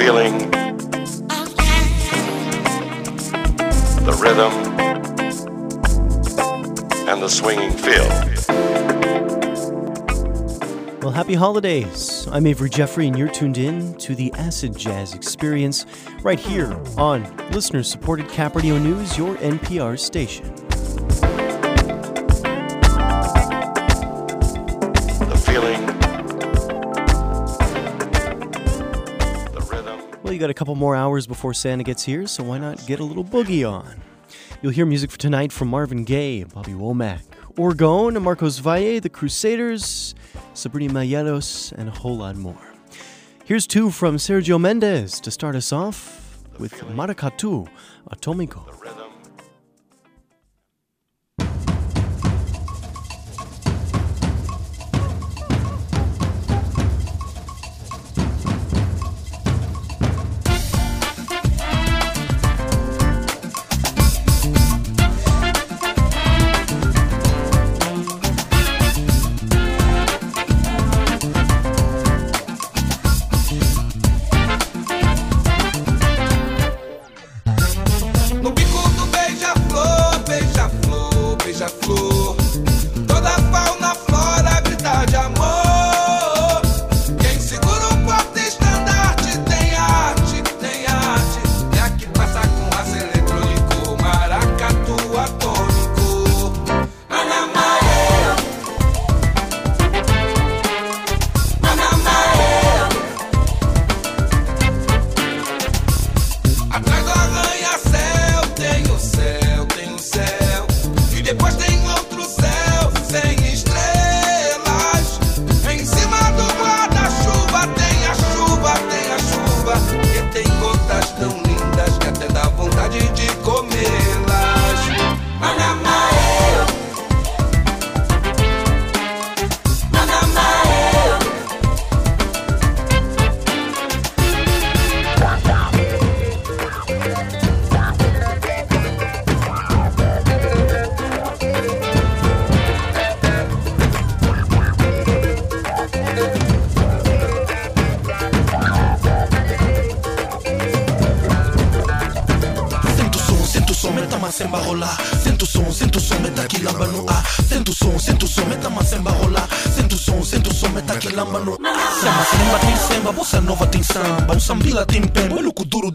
feeling, the rhythm, and the swinging feel. Well, happy holidays. I'm Avery Jeffrey, and you're tuned in to the Acid Jazz Experience right here on listener supported Cap News, your NPR station. Got a couple more hours before Santa gets here, so why not get a little boogie on? You'll hear music for tonight from Marvin Gaye, Bobby Womack, Orgone, Marcos Valle, The Crusaders, Sabrina Malheiros, and a whole lot more. Here's two from Sergio Mendes to start us off with Maracatu Atomico.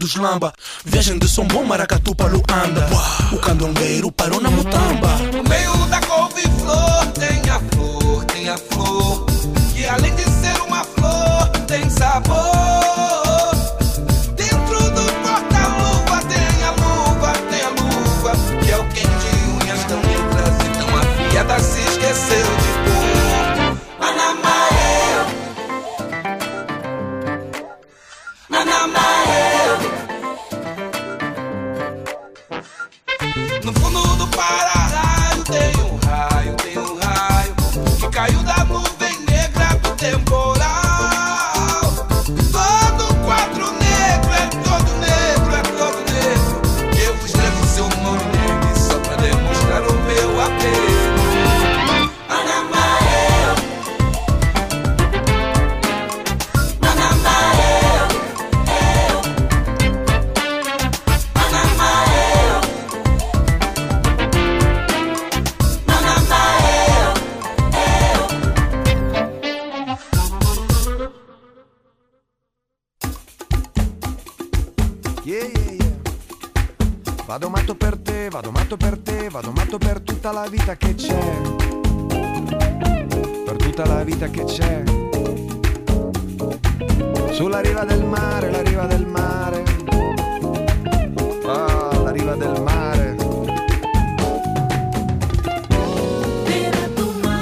Dos lamba. Viagem de som bom, maracatu vado matto per tutta la vita che c'è. Per tutta la vita che c'è. Sulla riva del mare, la riva del mare. Ah, la riva del mare.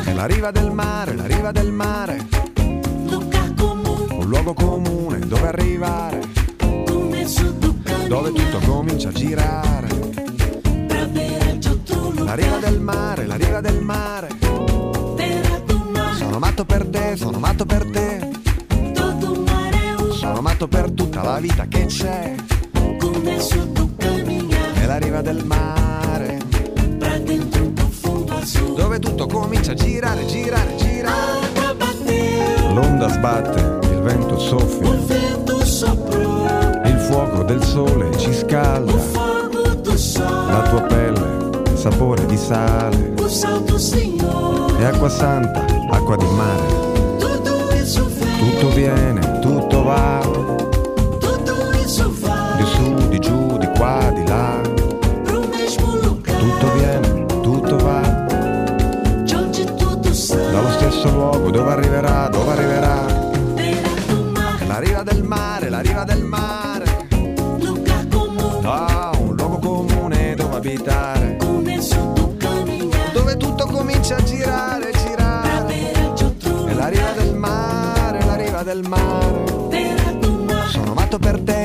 È la riva del mare, la riva del mare. Un luogo comune dove arrivare. Dove tutto comincia a girare. La riva del mare, la riva del mare. Sono matto per te, sono matto per te. Sono matto per tutta la vita che c'è. È la riva del mare. Dove tutto comincia a girare, girare, girare. L'onda sbatte, il vento soffia. del sole ci scalda. La tua pelle, sapore di sale. E acqua santa, acqua di mare. Tutto viene, tutto va. Di su, di giù, di qua, di là. Tutto viene, tutto va. Dallo stesso luogo dove arriverà, dove arriverà. verte.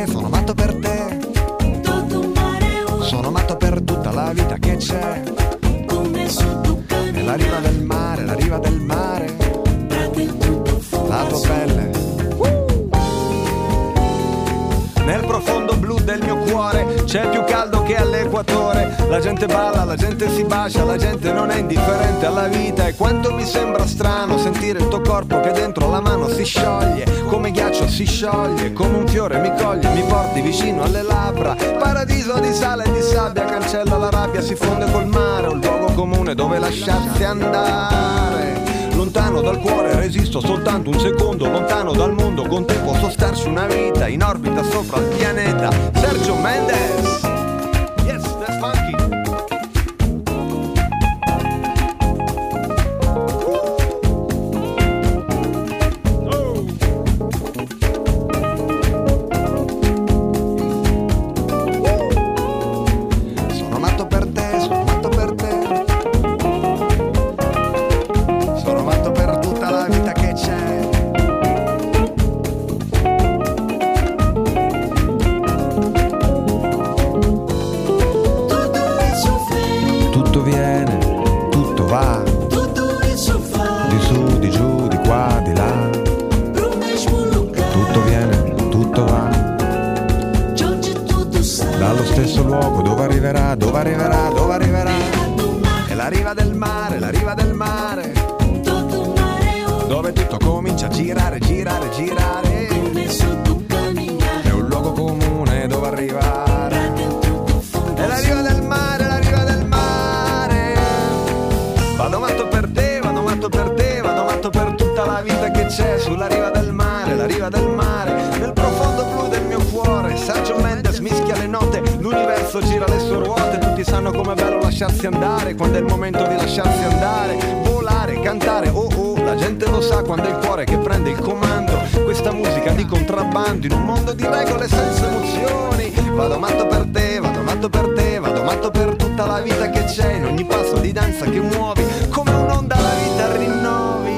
La gente balla, la gente si bacia, la gente non è indifferente alla vita. E quanto mi sembra strano sentire il tuo corpo che dentro la mano si scioglie. Come ghiaccio si scioglie, come un fiore mi coglie, mi porti vicino alle labbra. Paradiso di sale e di sabbia, cancella la rabbia, si fonde col mare. Un luogo comune dove lasciarsi andare. Lontano dal cuore resisto soltanto un secondo Lontano dal mondo con te posso starci una vita In orbita sopra il pianeta Sergio Mendes sanno com'è bello lasciarsi andare, quando è il momento di lasciarsi andare, volare, cantare, oh oh. La gente lo sa quando è il cuore che prende il comando. Questa musica di contrabbando in un mondo di regole senza emozioni. Vado matto per te, vado matto per te, vado matto per tutta la vita che c'è. In ogni passo di danza che muovi Come un'onda la vita rinnovi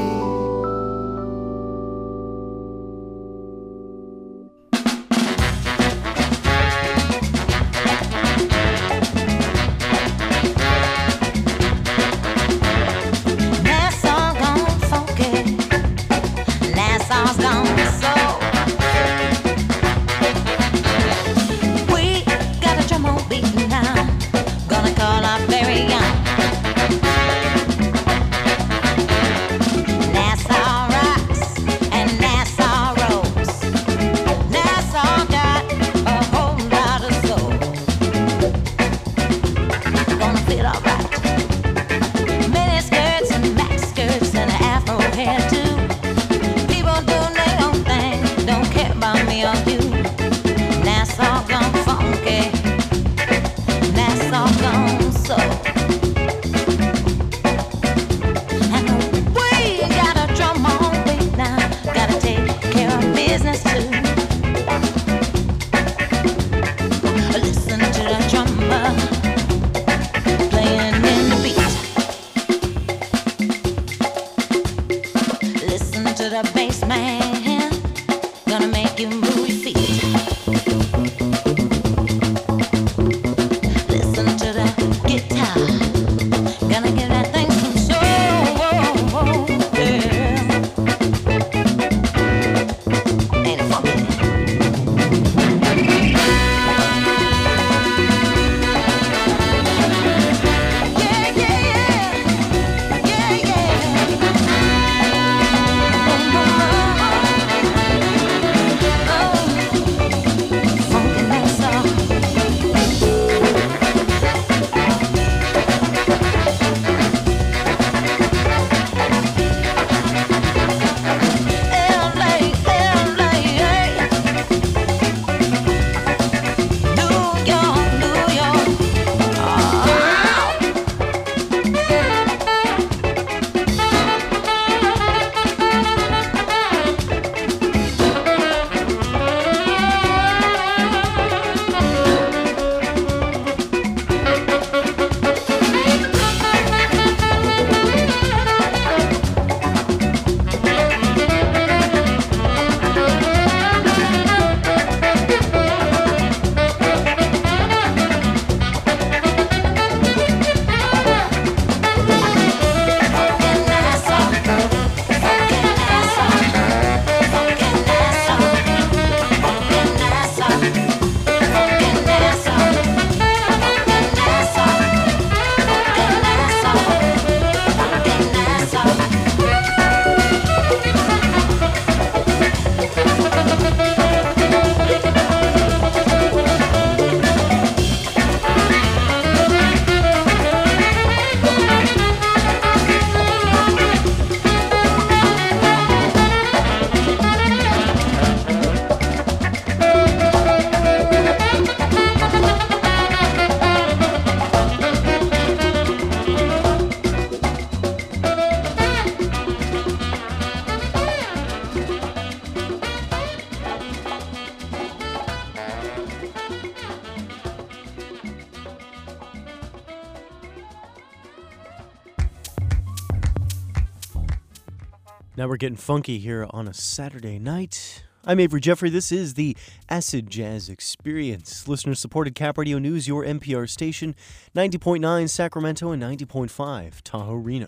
getting funky here on a Saturday night. I'm Avery Jeffrey. This is the Acid Jazz Experience. Listener supported Cap Radio News, your NPR station, 90.9 Sacramento and 90.5 Tahoe Reno.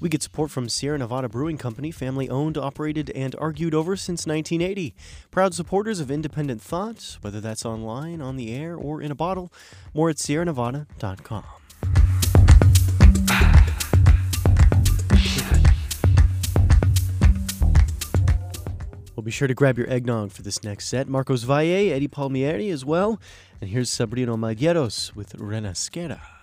We get support from Sierra Nevada Brewing Company, family owned, operated, and argued over since 1980. Proud supporters of independent thought, whether that's online, on the air, or in a bottle. More at sierranevada.com. Well, be sure to grab your eggnog for this next set. Marcos Valle, Eddie Palmieri as well. And here's Sabrina Malheiros with Renasquera.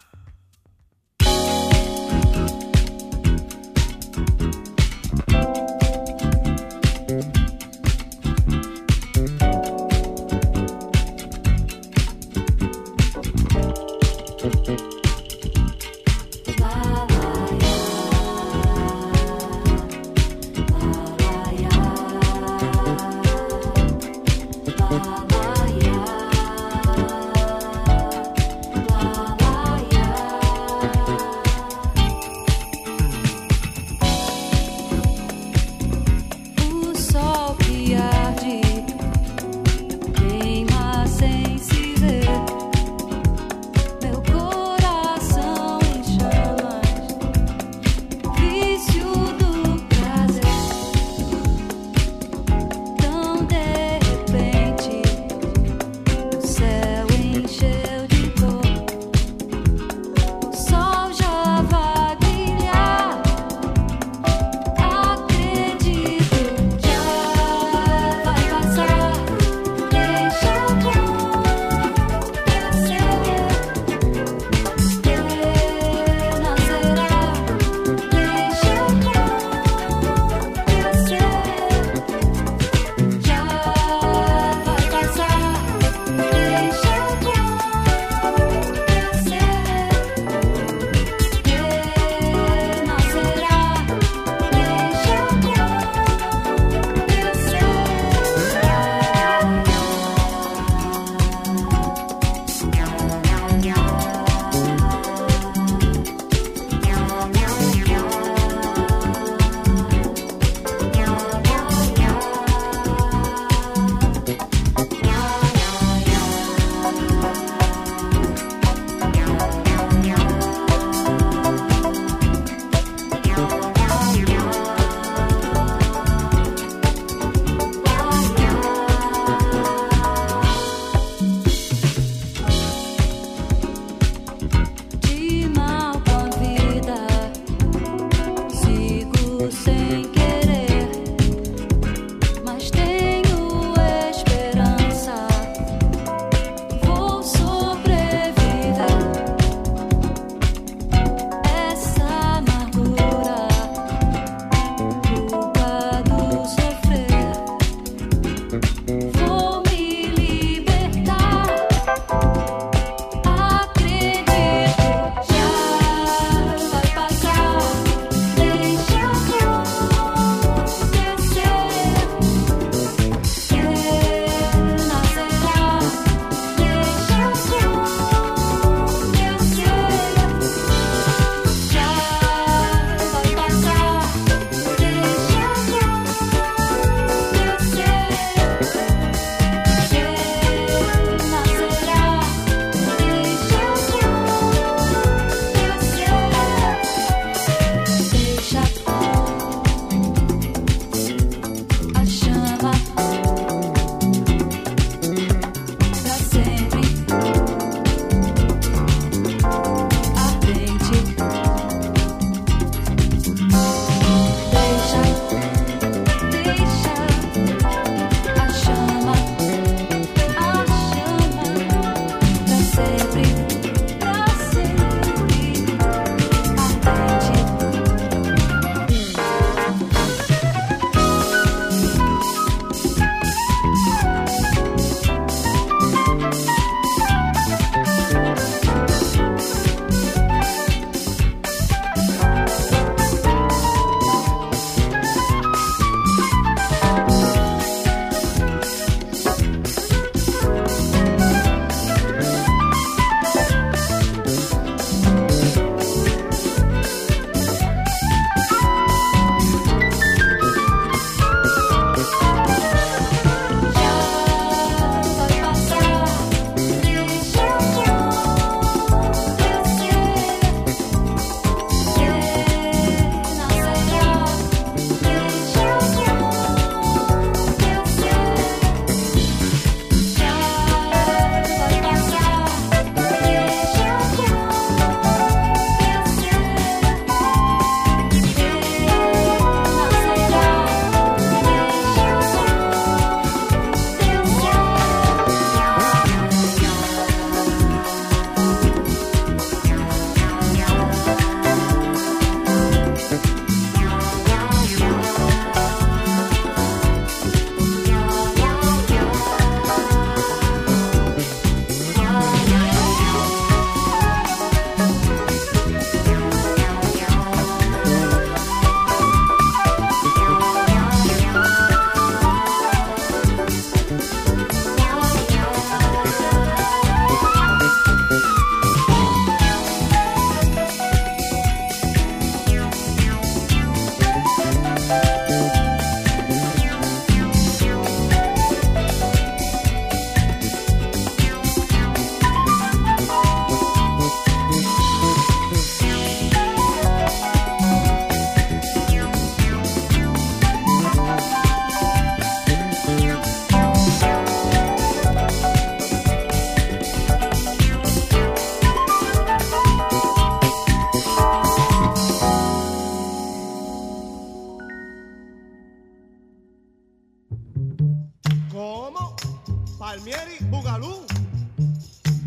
Palmieri, Bugalú.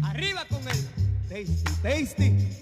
Arriba con él. Tasty, tasty.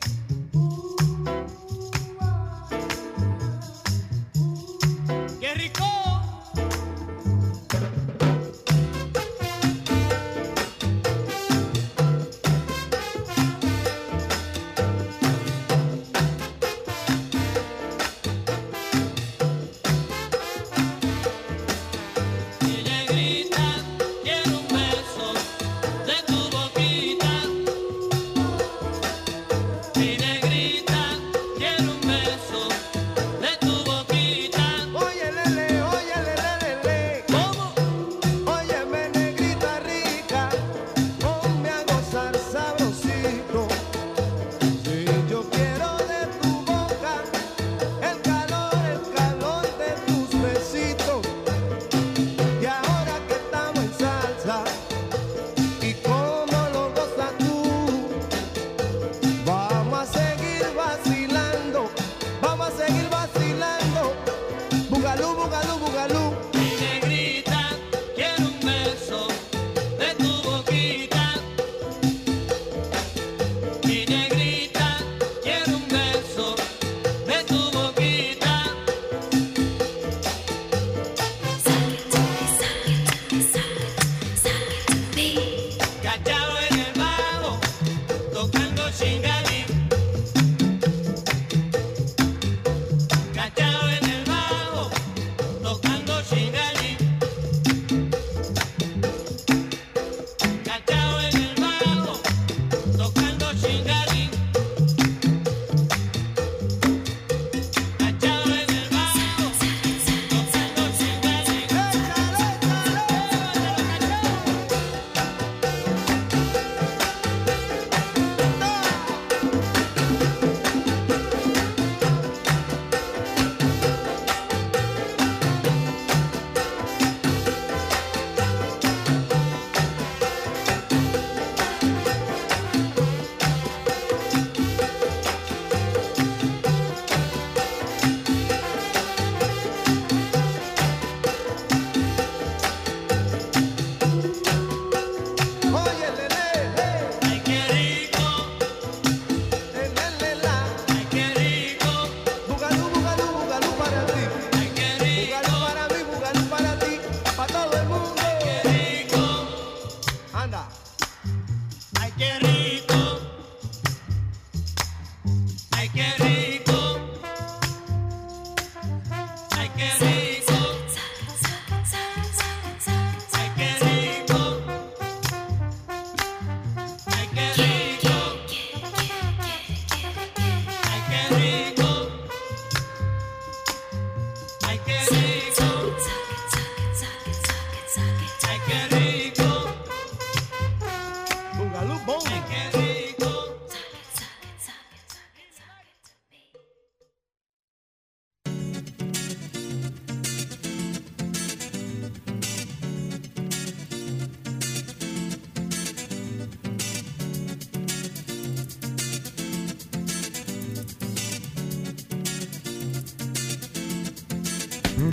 Pra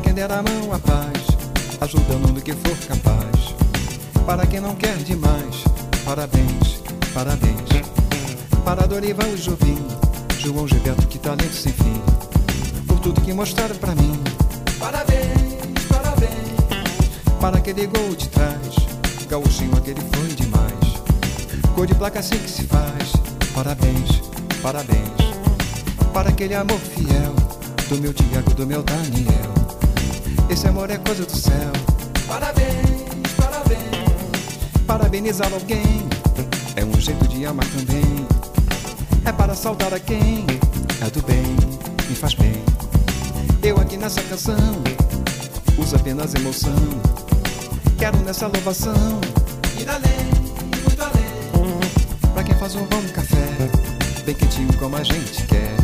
quem der a mão a paz, ajudando no que for capaz. Para quem não quer demais, parabéns, parabéns. Para Dorival e Jovim, João Gilberto, talento sem fim. Por tudo que mostraram pra mim. Parabéns, parabéns. Para aquele gol de trás, gauchinho aquele foi demais. Cor de placa assim que se faz. Parabéns, parabéns. Para aquele amor fiel, do meu Tiago, do meu Daniel. Esse amor é coisa do céu. Parabéns, parabéns. Parabenizar alguém é um jeito de amar também. É para saudar a quem é do bem, me faz bem. Eu aqui nessa canção uso apenas emoção. Quero nessa louvação ir além, muito além. Pra quem faz um bom café, bem quentinho como a gente quer.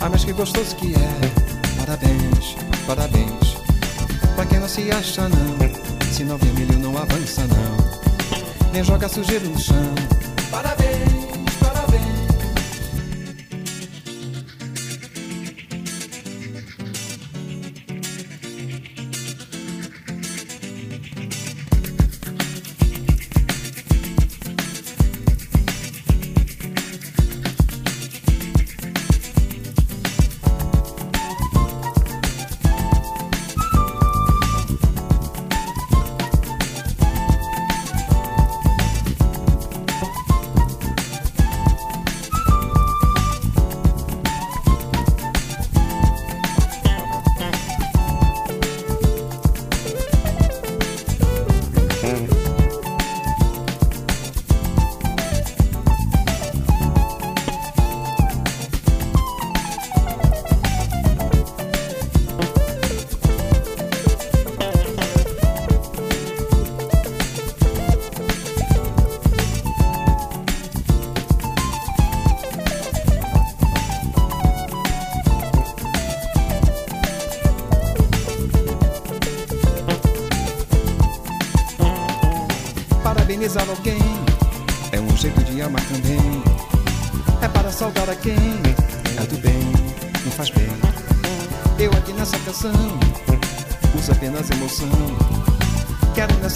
Ah, mas que gostoso que é. Parabéns, parabéns. Pra quem não se acha não Sinal vermelho não avança não Nem joga sujeira no chão parabéns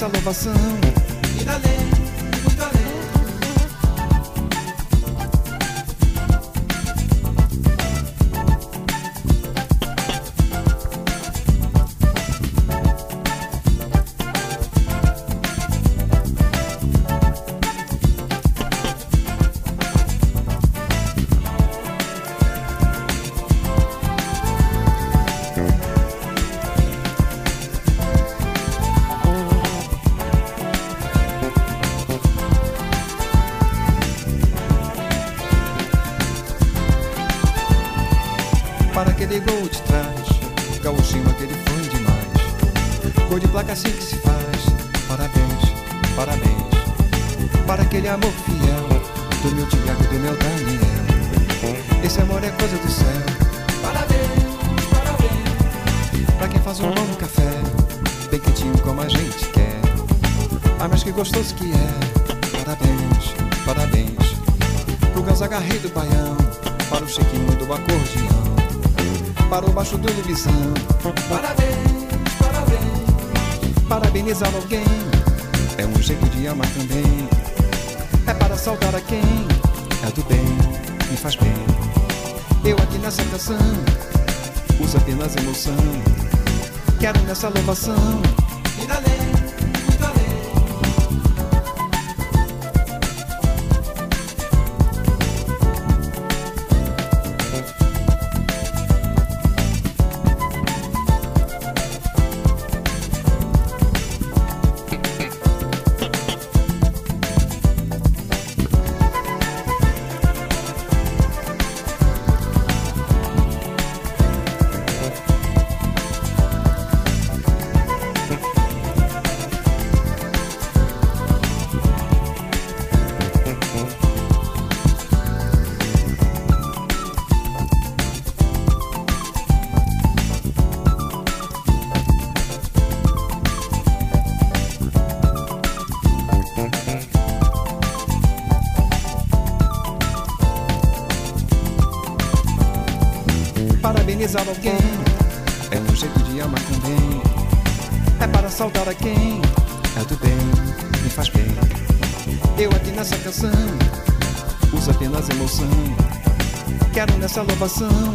salvação. Céu. Parabéns, parabéns. Pra quem faz um bom café, bem quentinho como a gente quer. Ah, mas que gostoso que é. Parabéns, parabéns. Pro Gonzaga Rei do Baião, para o Chiquinho do acordeão para o baixo do Lubizão. Parabéns, parabéns. Parabenizar alguém é um jeito de amar também. É para saudar a quem é do bem, me faz bem. Eu aqui nessa canção uso apenas emoção. Quero nessa louvação ir essa louvação.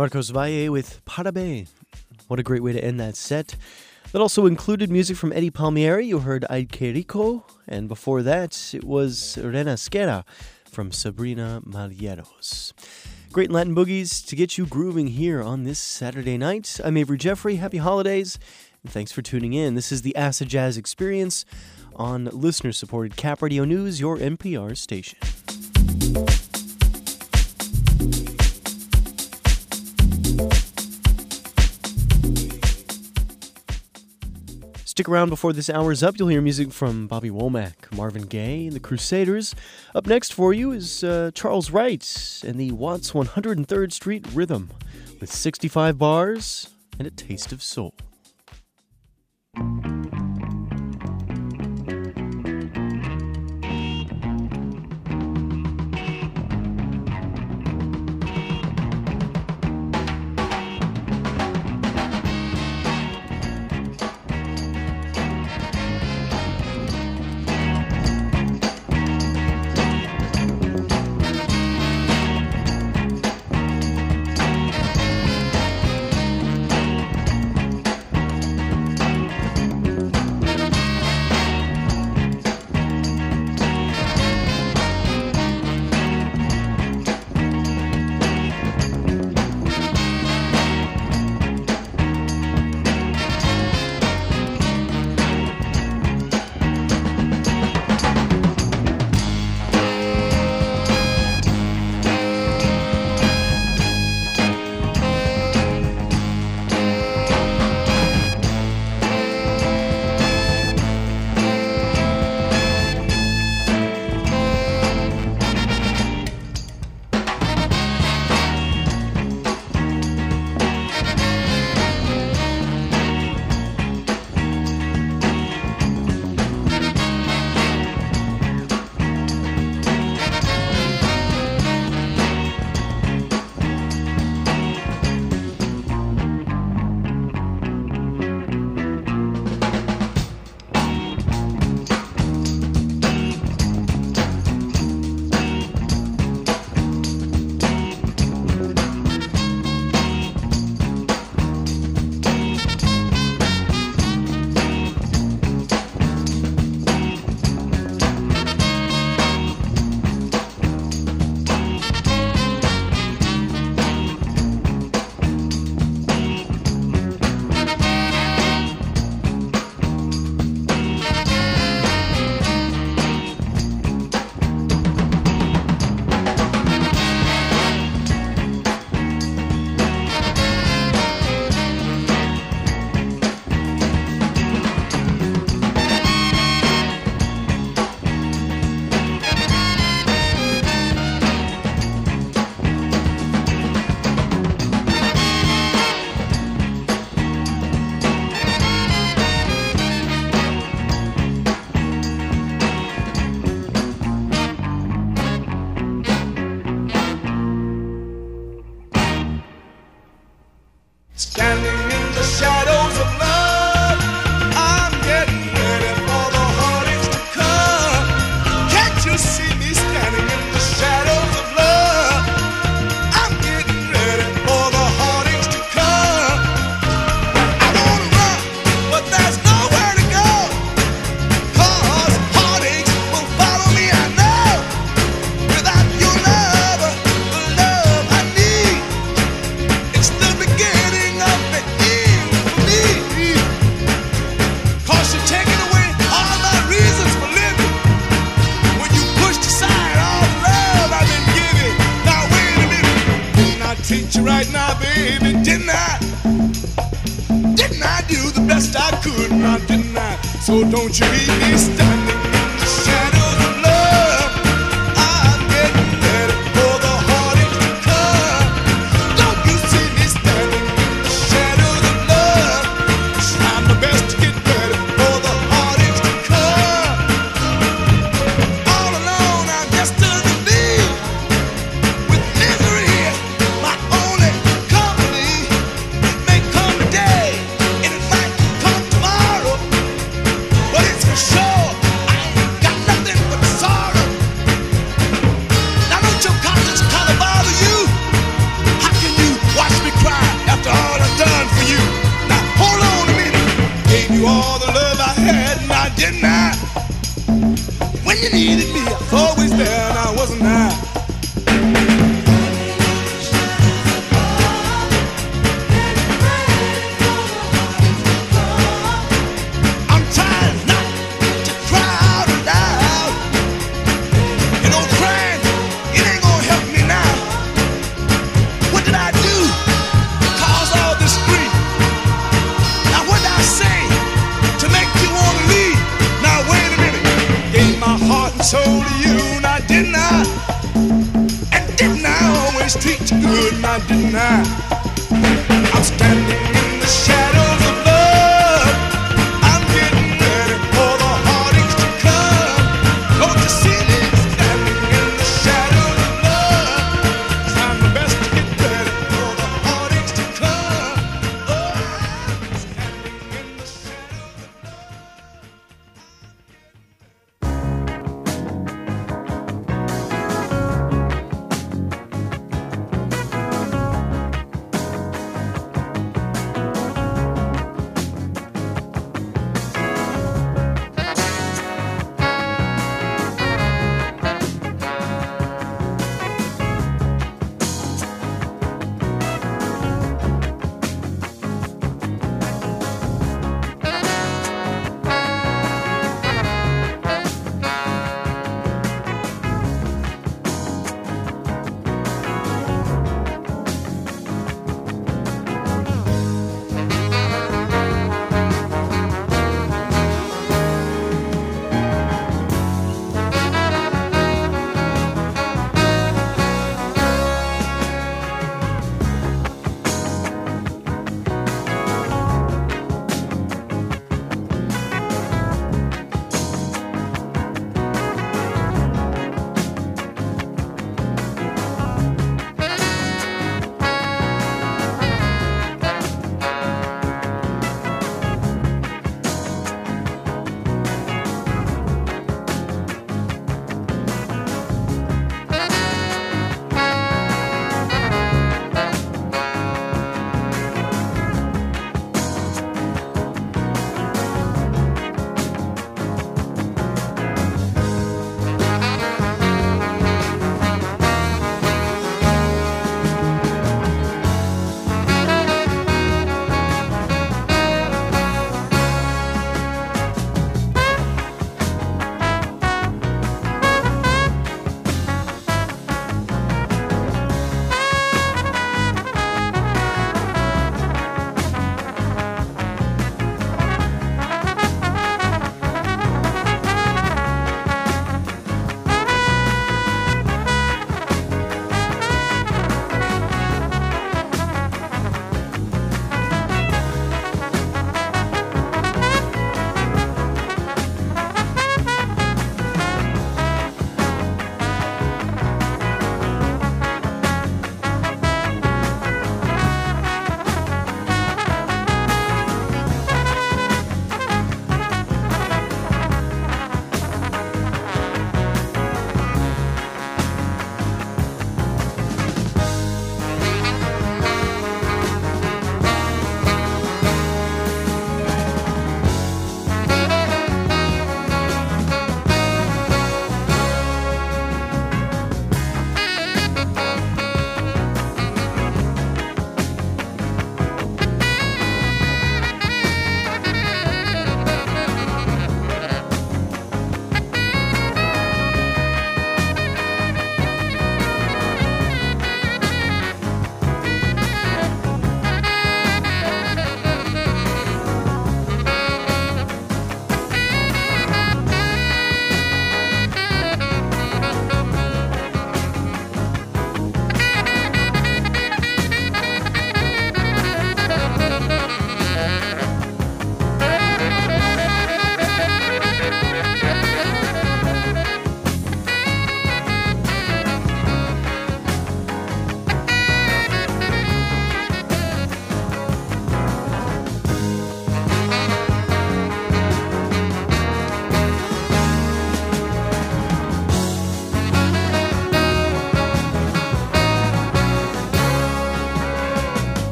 Marcos Valle with Parabe. What a great way to end that set. That also included music from Eddie Palmieri. You heard Que Rico. And before that, it was Renasquera from Sabrina Malheiros. Great Latin boogies to get you grooving here on this Saturday night. I'm Avery Jeffrey. Happy holidays. And thanks for tuning in. This is the Acid Jazz Experience on listener supported Cap Radio News, your NPR station. Stick around before this hour's up. You'll hear music from Bobby Womack, Marvin Gaye, and the Crusaders. Up next for you is uh, Charles Wright and the Watts 103rd Street Rhythm with 65 bars and a taste of soul.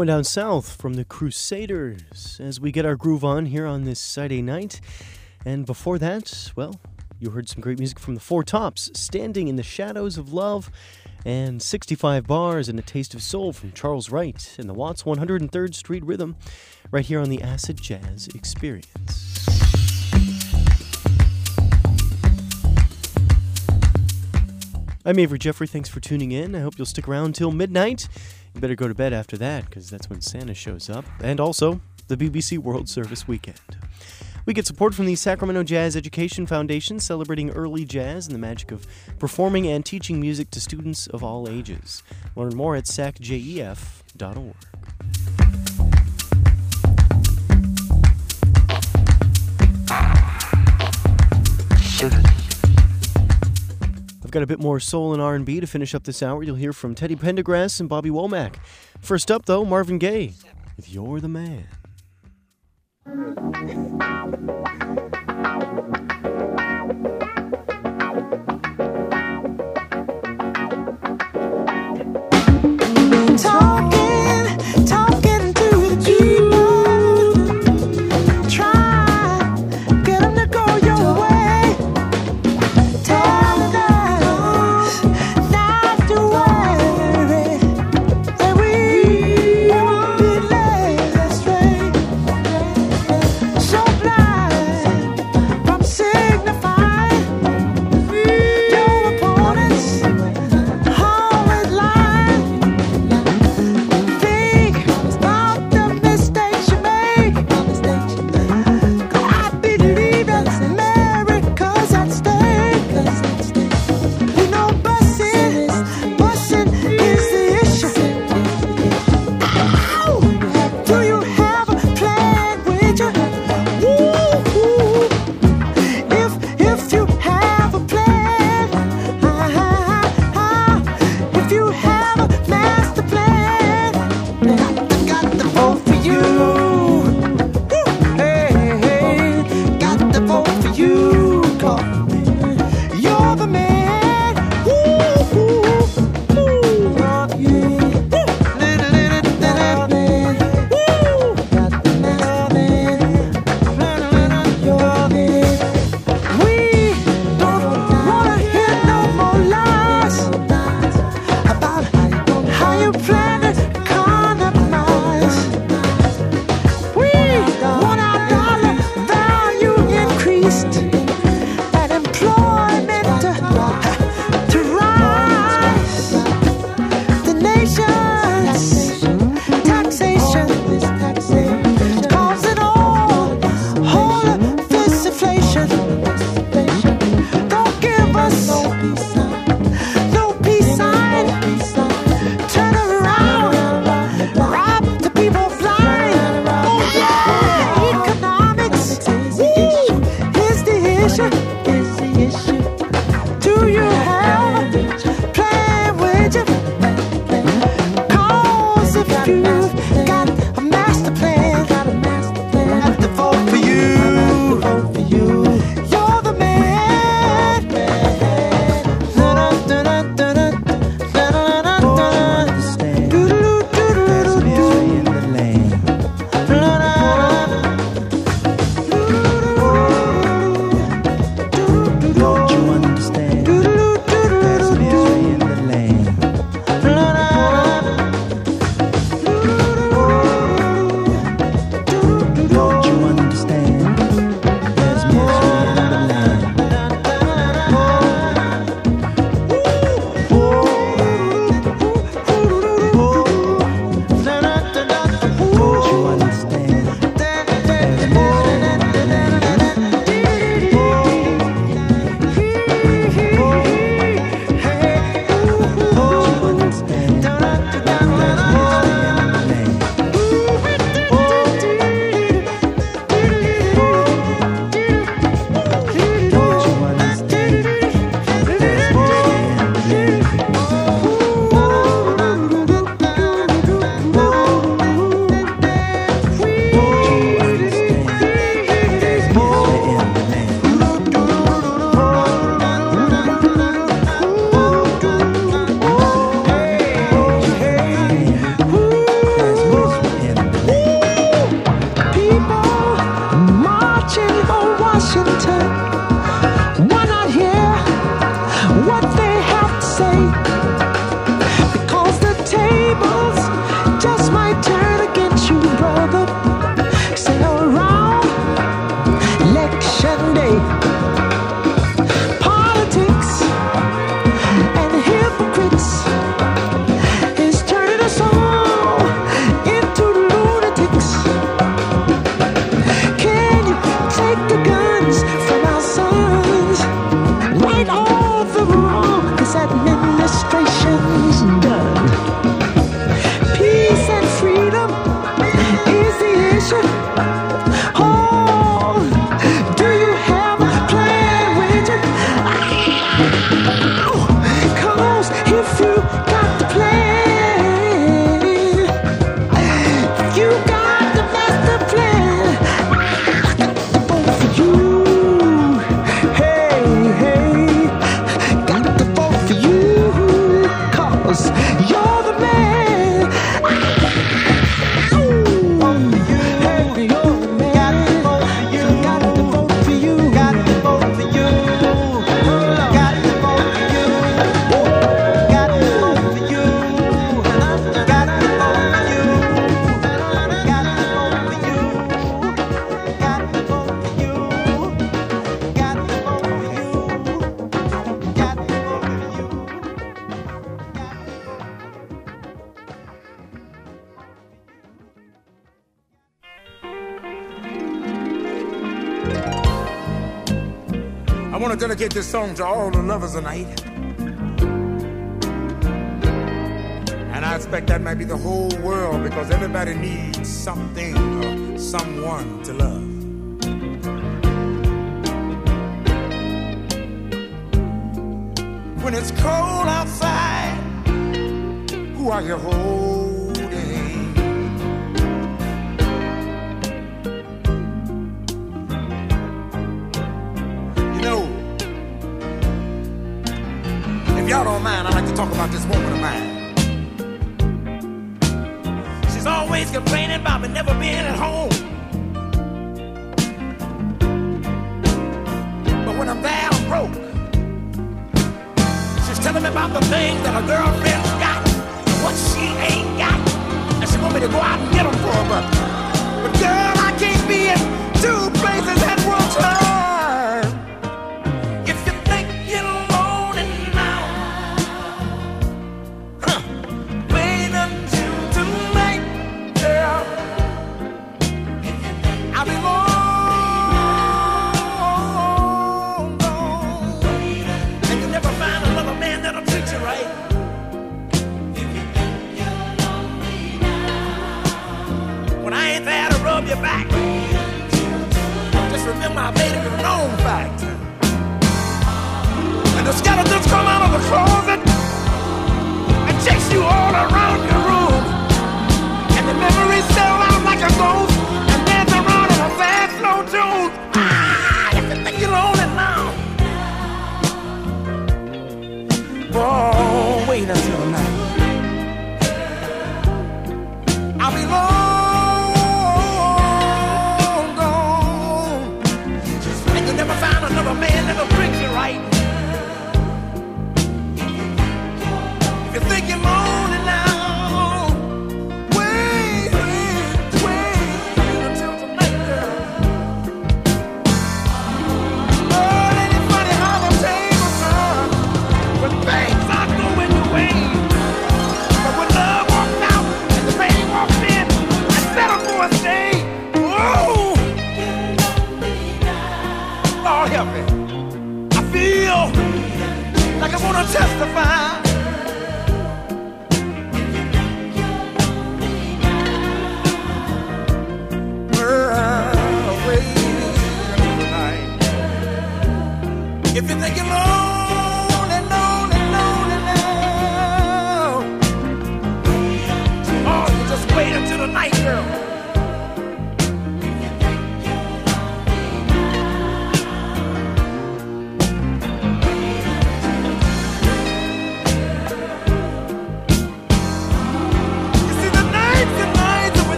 Going down south from the Crusaders as we get our groove on here on this Saturday night. And before that, well, you heard some great music from the Four Tops, Standing in the Shadows of Love, and 65 Bars and a Taste of Soul from Charles Wright and the Watts 103rd Street Rhythm, right here on the Acid Jazz Experience. I'm Avery Jeffrey. Thanks for tuning in. I hope you'll stick around till midnight. You better go to bed after that because that's when Santa shows up. And also, the BBC World Service weekend. We get support from the Sacramento Jazz Education Foundation, celebrating early jazz and the magic of performing and teaching music to students of all ages. Learn more at sacjef.org. I've got a bit more soul and R&B to finish up this hour. You'll hear from Teddy Pendergrass and Bobby Womack. First up, though, Marvin Gaye, with You're the Man. Talking gonna get this song to all the lovers tonight. And I expect that might be the whole world because everybody needs something or someone to love. When it's cold outside, who are you holding? talk about this woman of mine. She's always complaining about me never being at home. But when I'm there, I'm broke. She's telling me about the things that her girlfriend.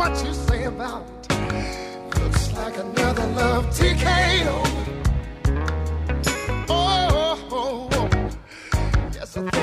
what you say about it. Looks like another love TKO. Oh, oh, oh, oh. yes, I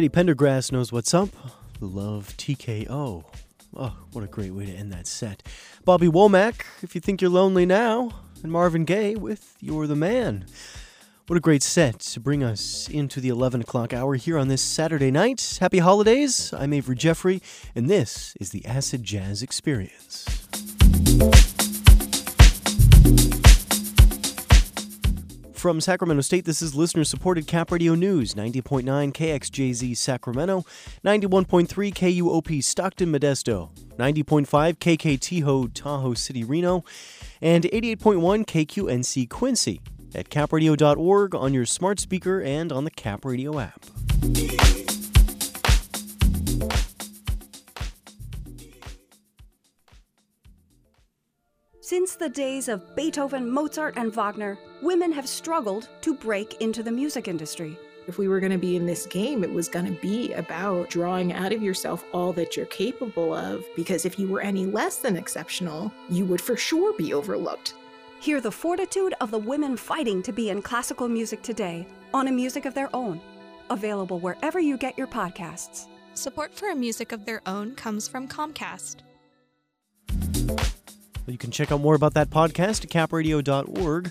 Teddy Pendergrass knows what's up. Love TKO. Oh, what a great way to end that set. Bobby Womack, if you think you're lonely now, and Marvin Gaye with You're the Man. What a great set to bring us into the 11 o'clock hour here on this Saturday night. Happy holidays. I'm Avery Jeffrey, and this is the Acid Jazz Experience. From Sacramento State, this is listener supported Cap Radio News 90.9 KXJZ Sacramento, 91.3 KUOP Stockton Modesto, 90.5 KKTO Tahoe City Reno, and 88.1 KQNC Quincy at capradio.org on your smart speaker and on the Cap Radio app. Since the days of Beethoven, Mozart, and Wagner, women have struggled to break into the music industry. If we were going to be in this game, it was going to be about drawing out of yourself all that you're capable of, because if you were any less than exceptional, you would for sure be overlooked. Hear the fortitude of the women fighting to be in classical music today on a music of their own. Available wherever you get your podcasts. Support for a music of their own comes from Comcast. You can check out more about that podcast at capradio.org.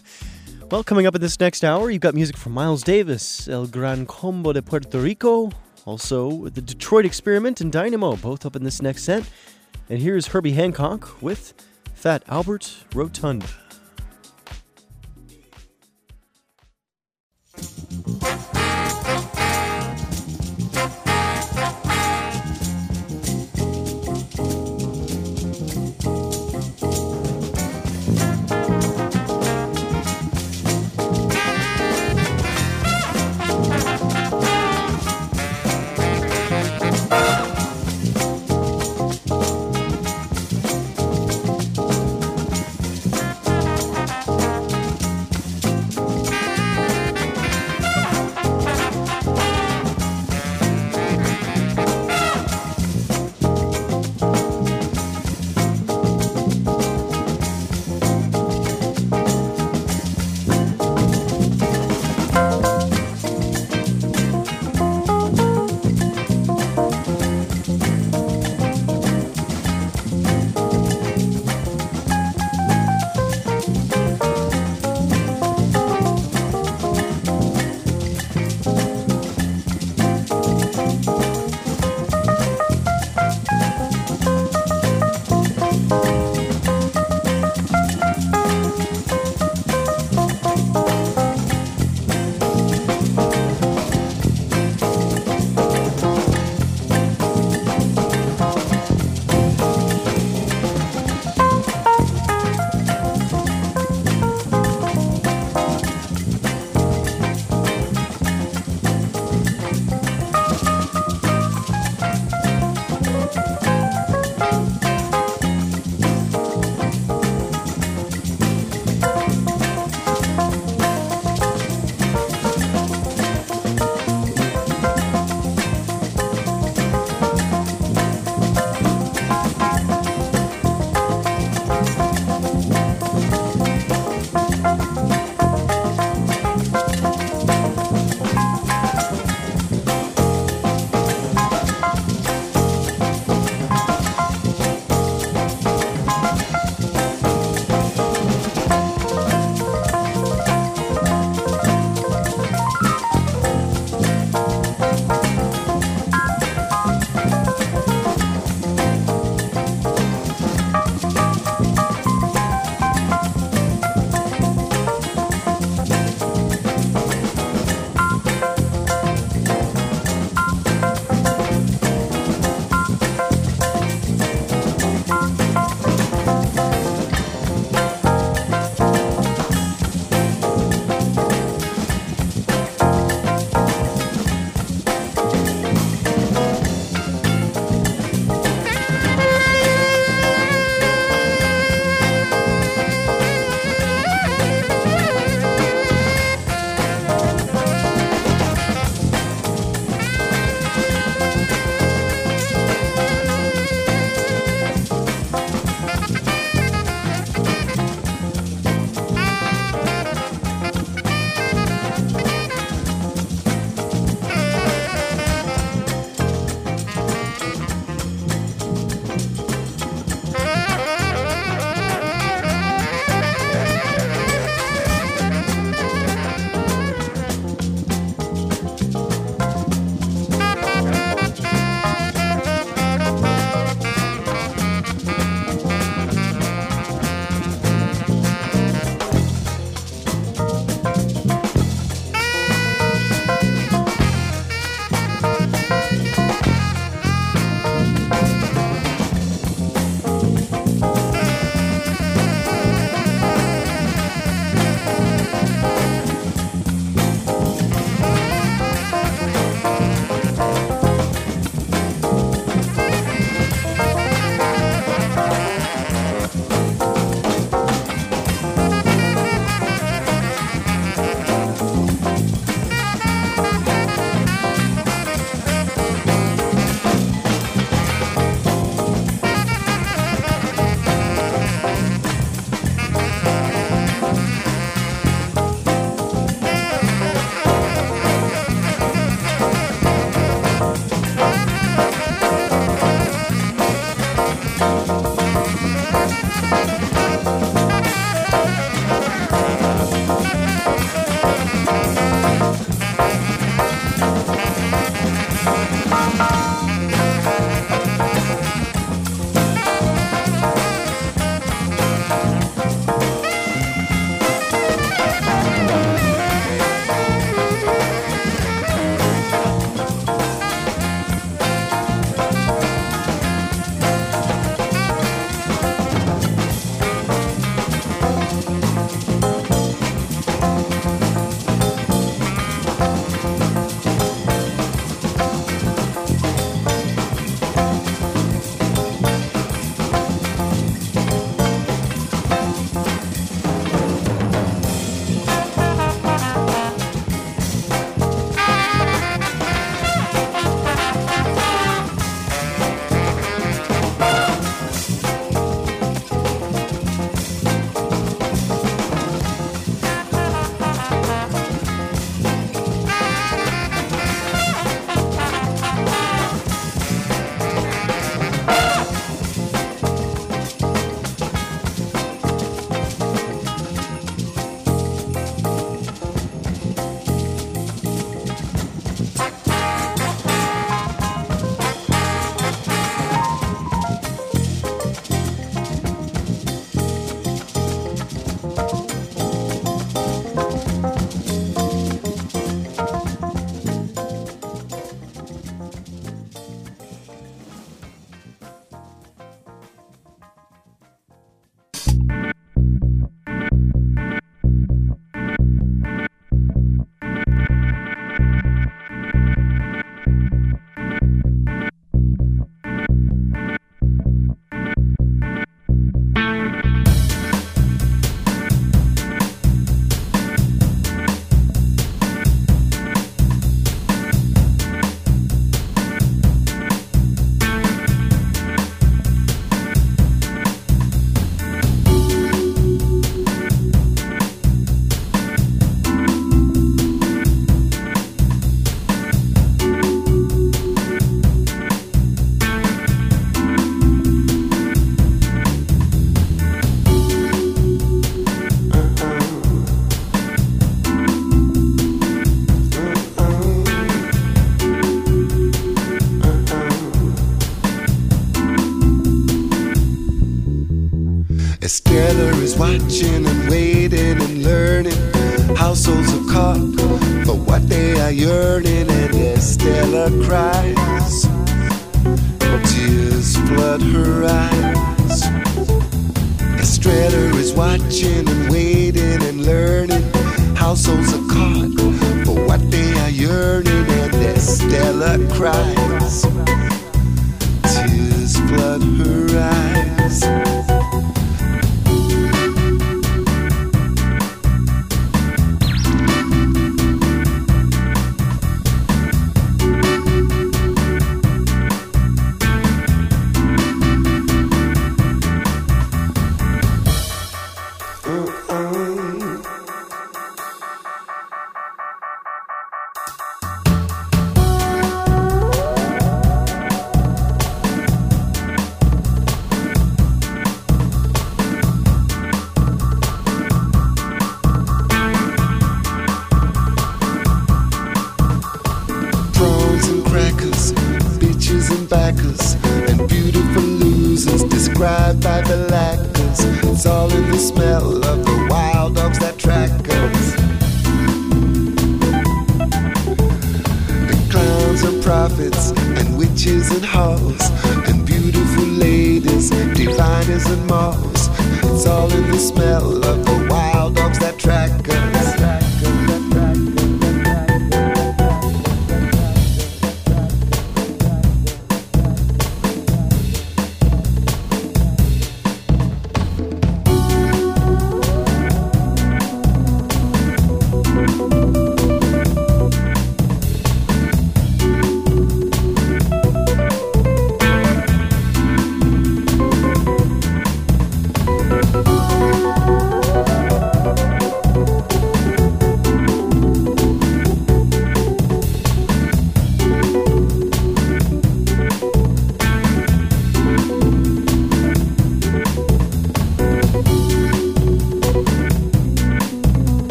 Well, coming up in this next hour, you've got music from Miles Davis, El Gran Combo de Puerto Rico, also the Detroit Experiment and Dynamo, both up in this next set. And here's Herbie Hancock with Fat Albert Rotunda.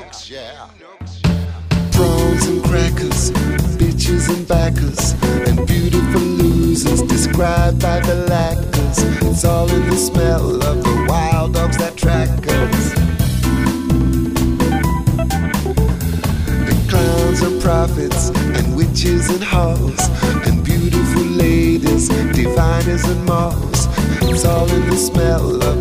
Nooks, yeah. Prawns and crackers, bitches and backers, and beautiful losers described by the lackers. It's all in the smell of the wild dogs that track us. The clowns are prophets, and witches and hoes, and beautiful ladies, diviners and moths. It's all in the smell of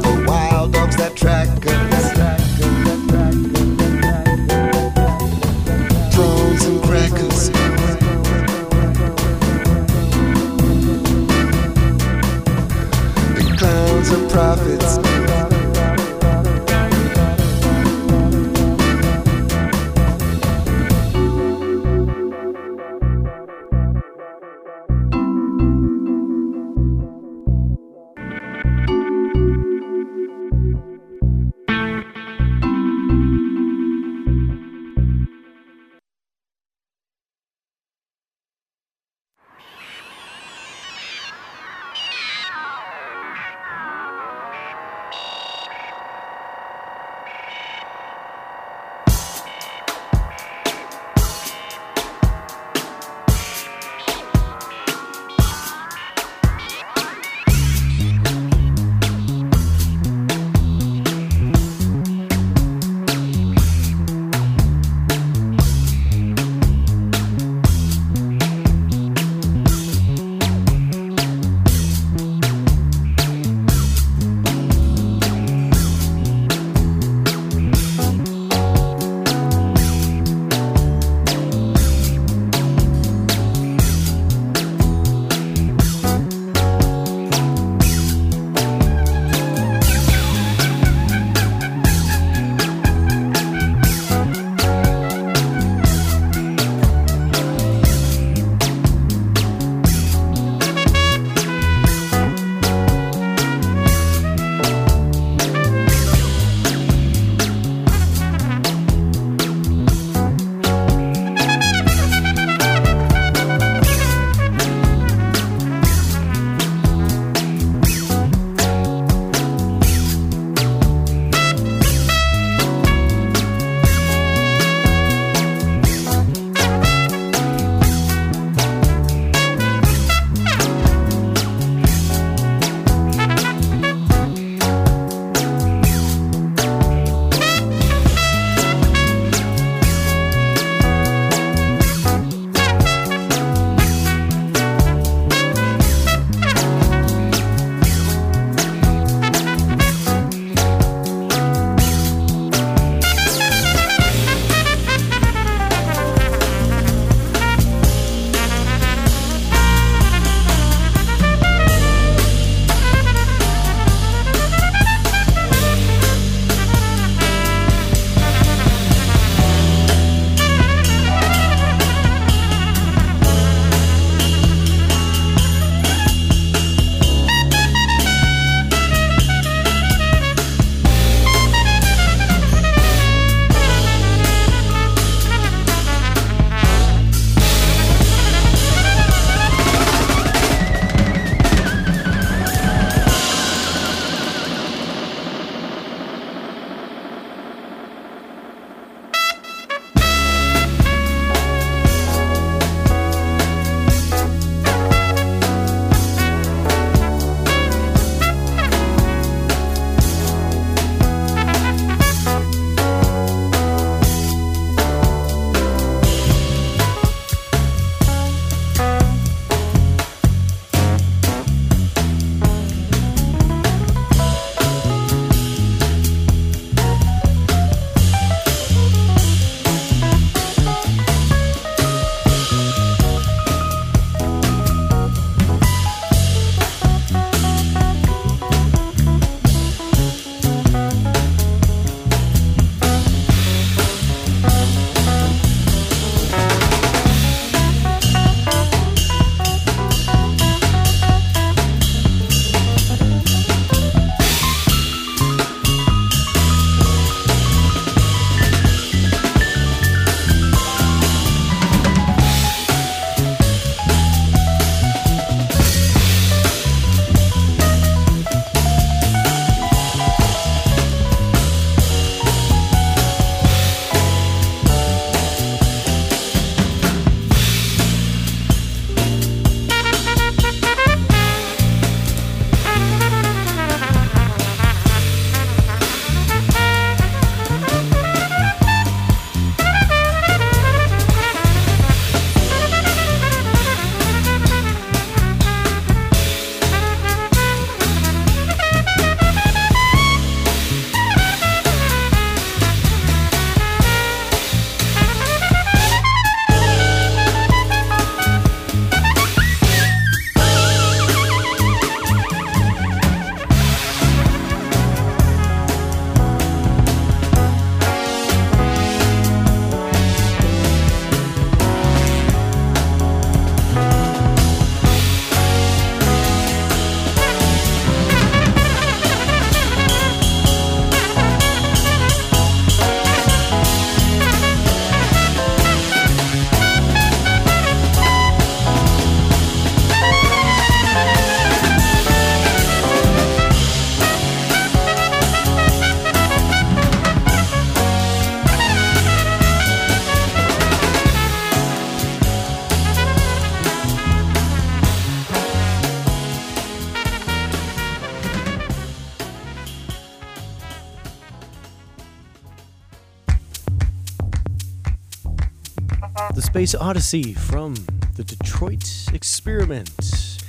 Space Odyssey from the Detroit Experiment.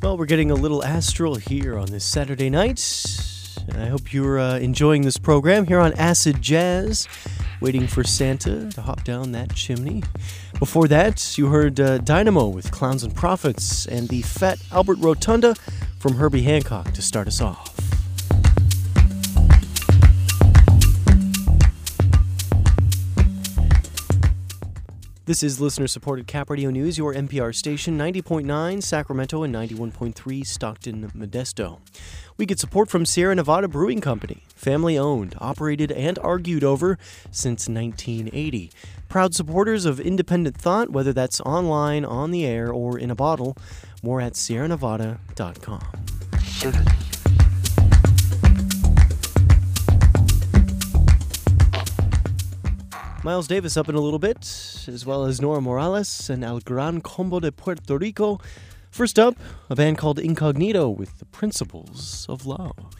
Well, we're getting a little astral here on this Saturday night. I hope you're uh, enjoying this program here on Acid Jazz, waiting for Santa to hop down that chimney. Before that, you heard uh, Dynamo with Clowns and Prophets and the Fat Albert Rotunda from Herbie Hancock to start us off. This is listener supported Cap Radio News, your NPR station, 90.9 Sacramento and 91.3 Stockton, Modesto. We get support from Sierra Nevada Brewing Company, family owned, operated, and argued over since 1980. Proud supporters of independent thought, whether that's online, on the air, or in a bottle. More at sierranevada.com. Miles Davis up in a little bit, as well as Noro Morales and El Gran Combo de Puerto Rico. First up, a band called Incognito with the Principles of Love.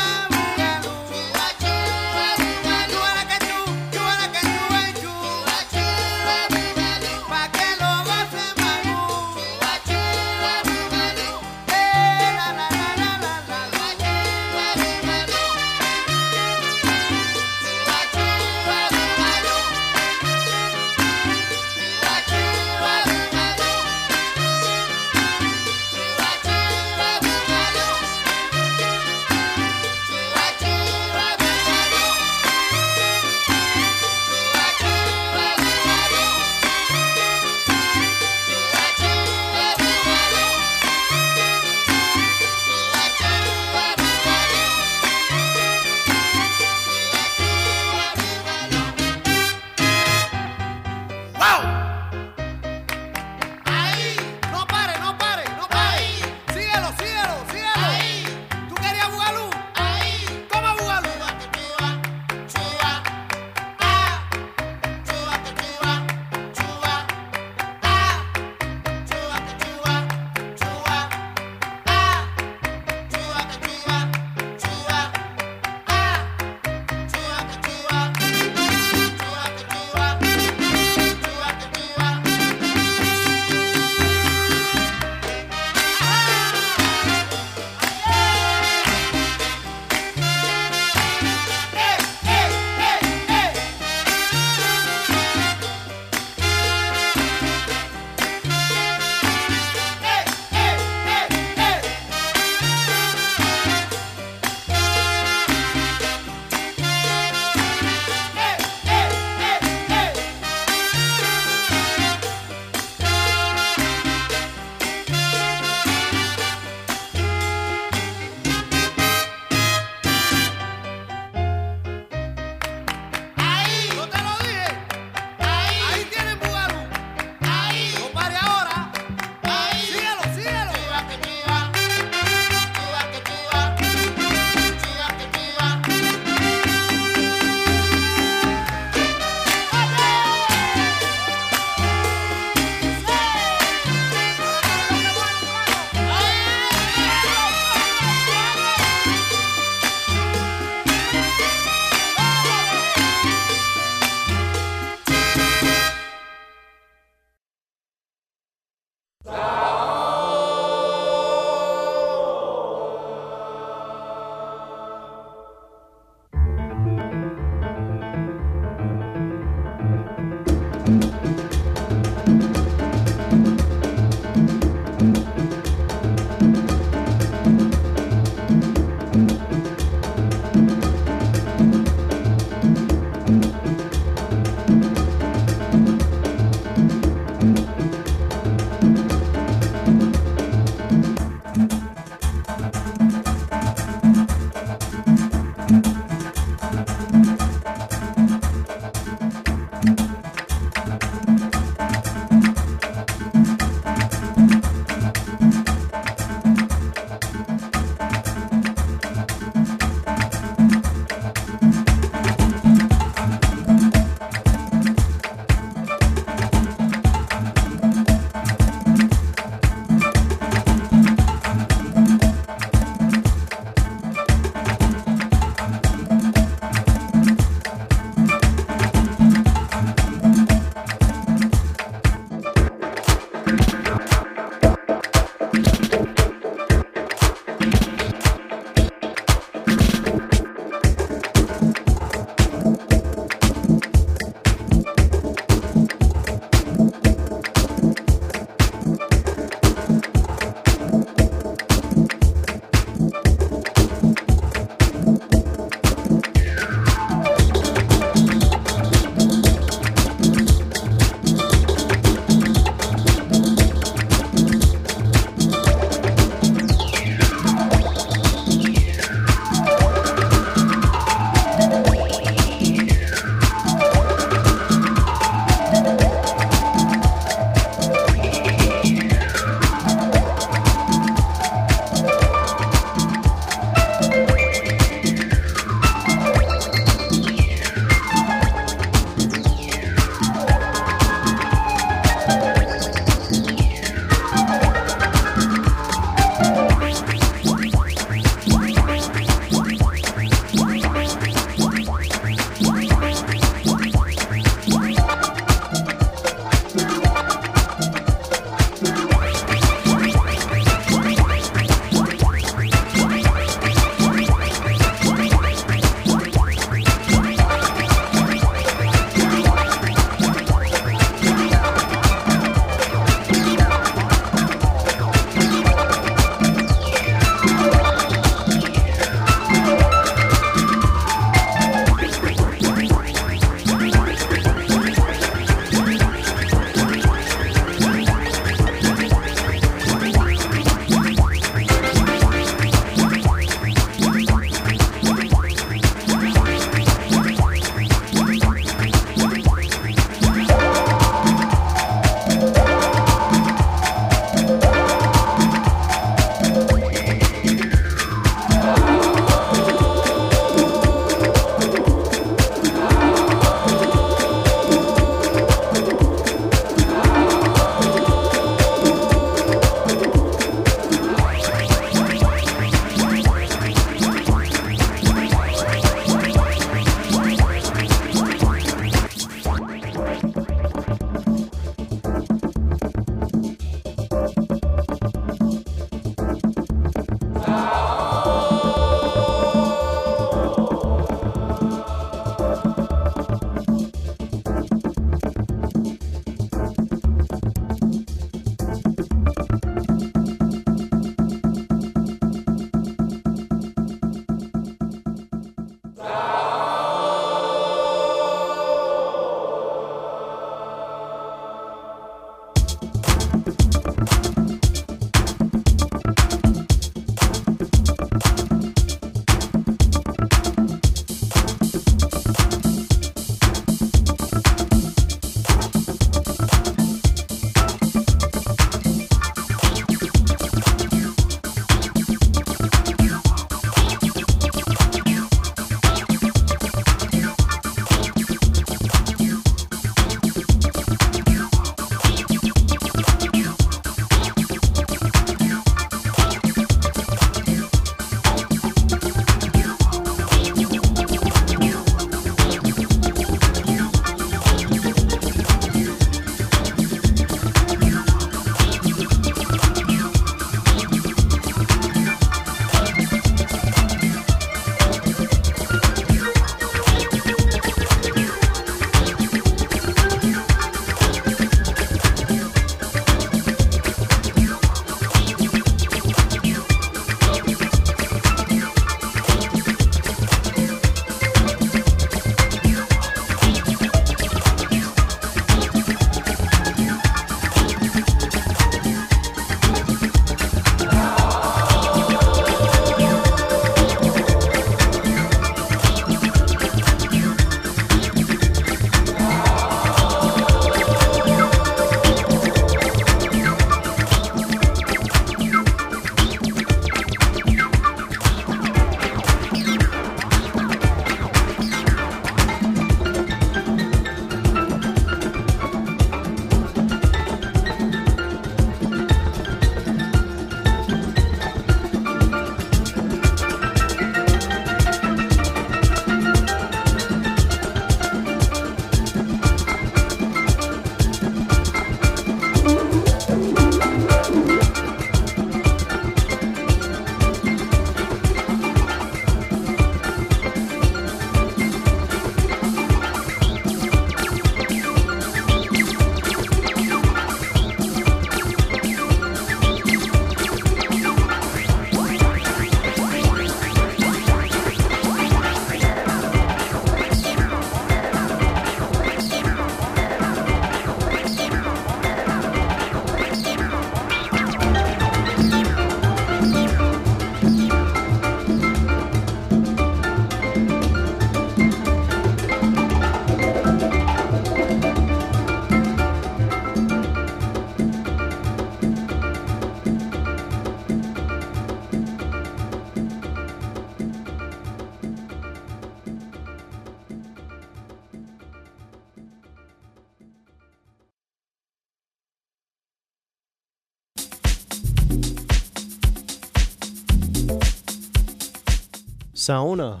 Saona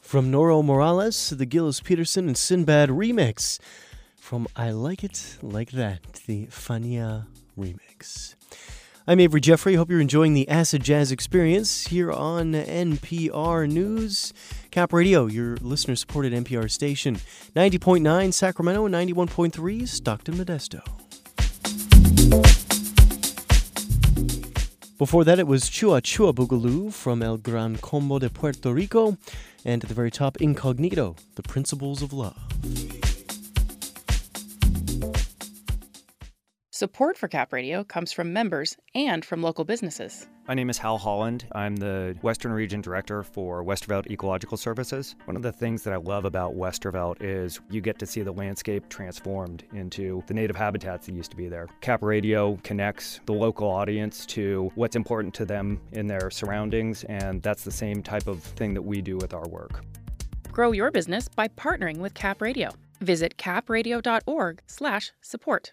from Noro Morales, the Gilles Peterson and Simbad remix from I Like It Like That, the Fania remix. I'm Avery Jeffrey. Hope you're enjoying the acid jazz experience here on NPR News. Cap Radio, your listener supported NPR station. 90.9 Sacramento and 91.3 Stockton Modesto. Before that, it was Chua Chua Boogaloo from El Gran Combo de Puerto Rico. And at the very top, Incognito, The Principles of Love. Support for Cap Radio comes from members and from local businesses. My name is Hal Holland. I'm the Western Region Director for Westervelt Ecological Services. One of the things that I love about Westervelt is you get to see the landscape transformed into the native habitats that used to be there. Cap Radio connects the local audience to what's important to them in their surroundings, and that's the same type of thing that we do with our work. Grow your business by partnering with Cap Radio. Visit capradio.org/support.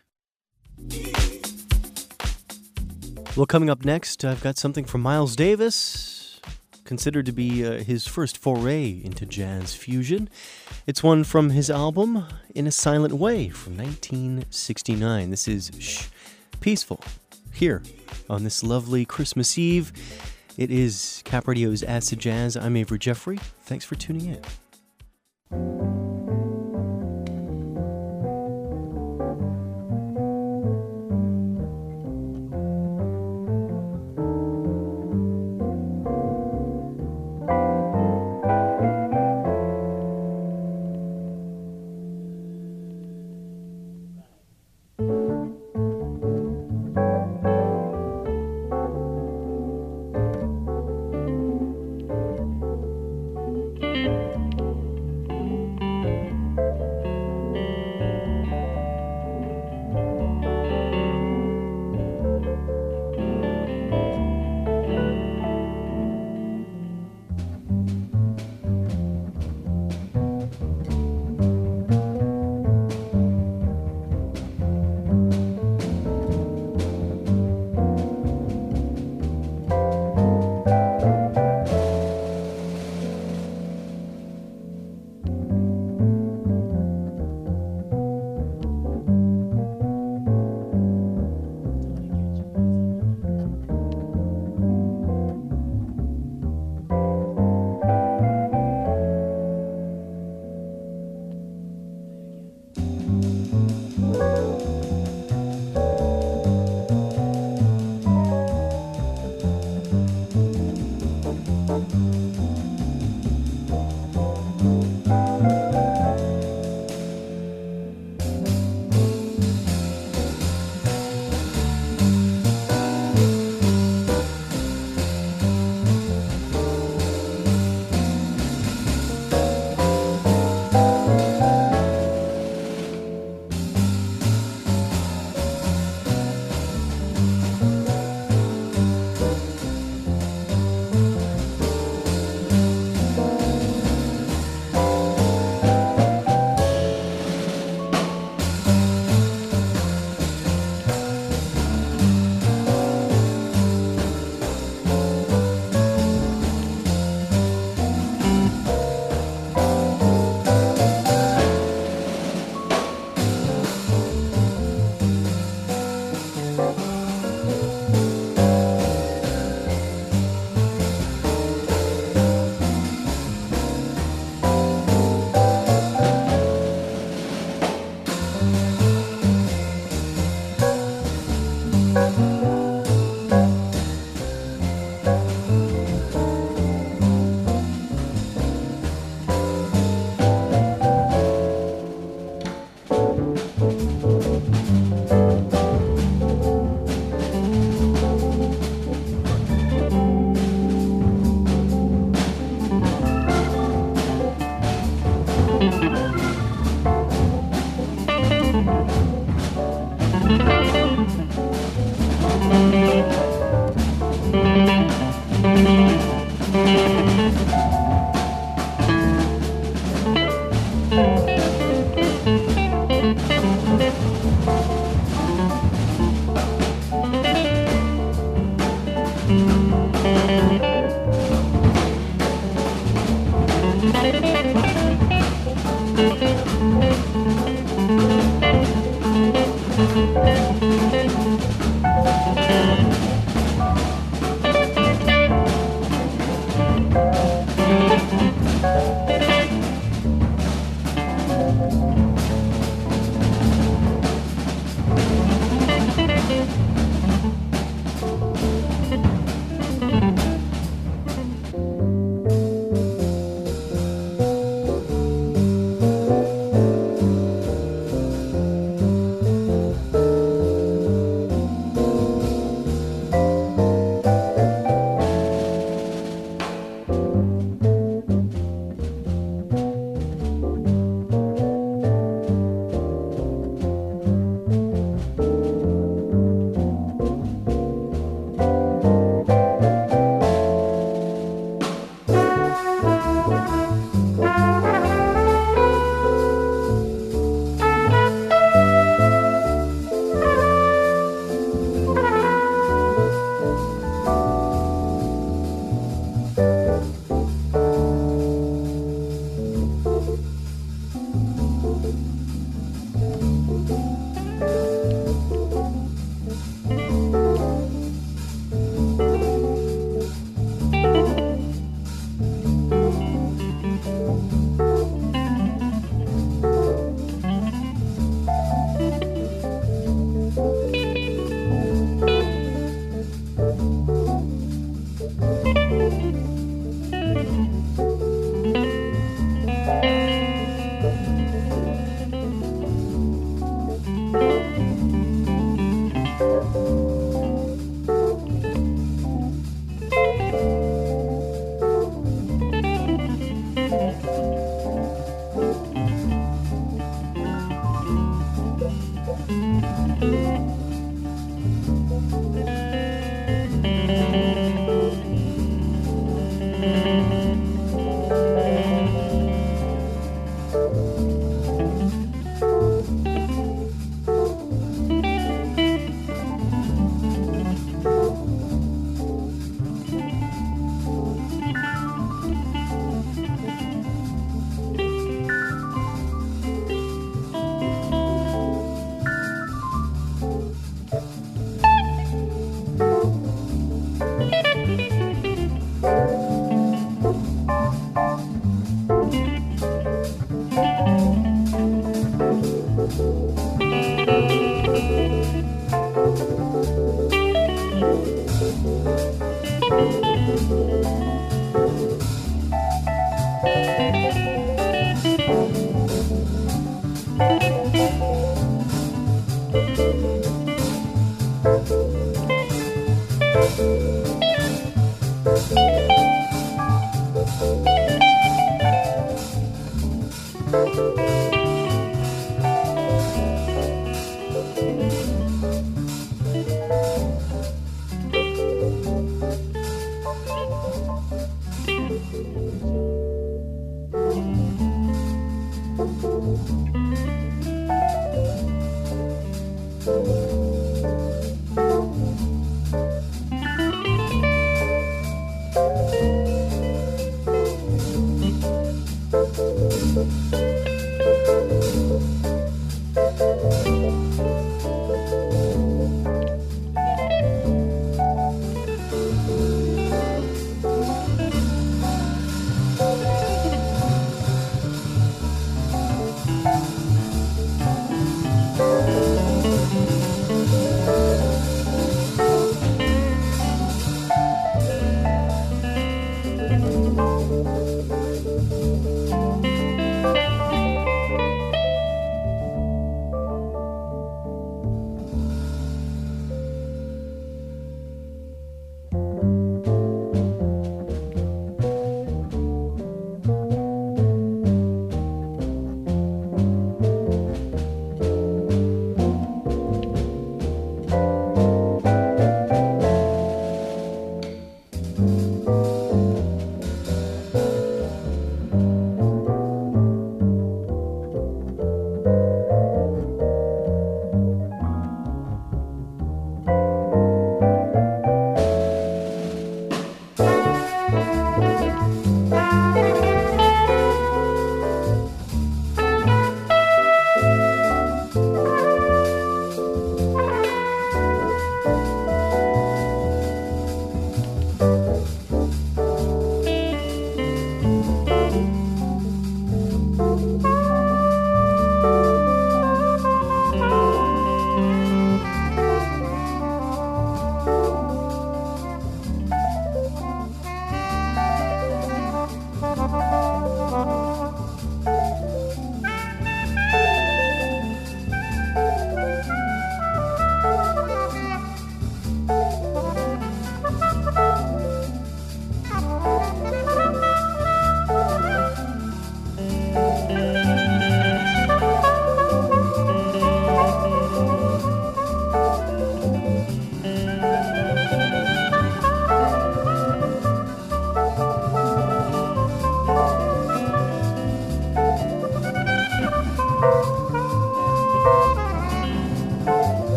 Well, coming up next, I've got something from Miles Davis, considered to be uh, his first foray into jazz fusion. It's one from his album In a Silent Way from 1969. This is Shh, Peaceful, here on this lovely Christmas Eve. It is Cap Radio's Acid Jazz. I'm Avery Jeffrey. Thanks for tuning in.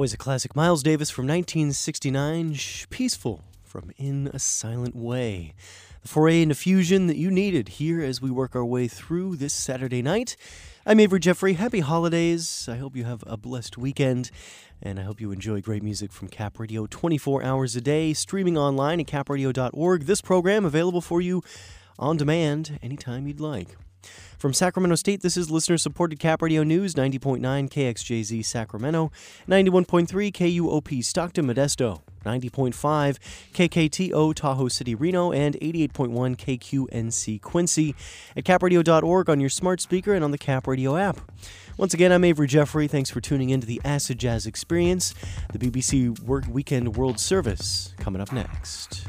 Always a classic. Miles Davis from 1969, Shh, Peaceful from In a Silent Way. The foray into fusion that you needed here as we work our way through this Saturday night. I'm Avery Jeffrey. Happy holidays. I hope you have a blessed weekend, and I hope you enjoy great music from Cap Radio 24 hours a day, streaming online at capradio.org. This program available for you on demand anytime you'd like. From Sacramento State, this is listener supported Cap Radio News 90.9 KXJZ Sacramento, 91.3 KUOP Stockton Modesto, 90.5 KKTO Tahoe City Reno, and 88.1 KQNC Quincy. At capradio.org on your smart speaker and on the Cap Radio app. Once again, I'm Avery Jeffrey. Thanks for tuning in to the Acid Jazz Experience, the BBC Work Weekend World Service, coming up next.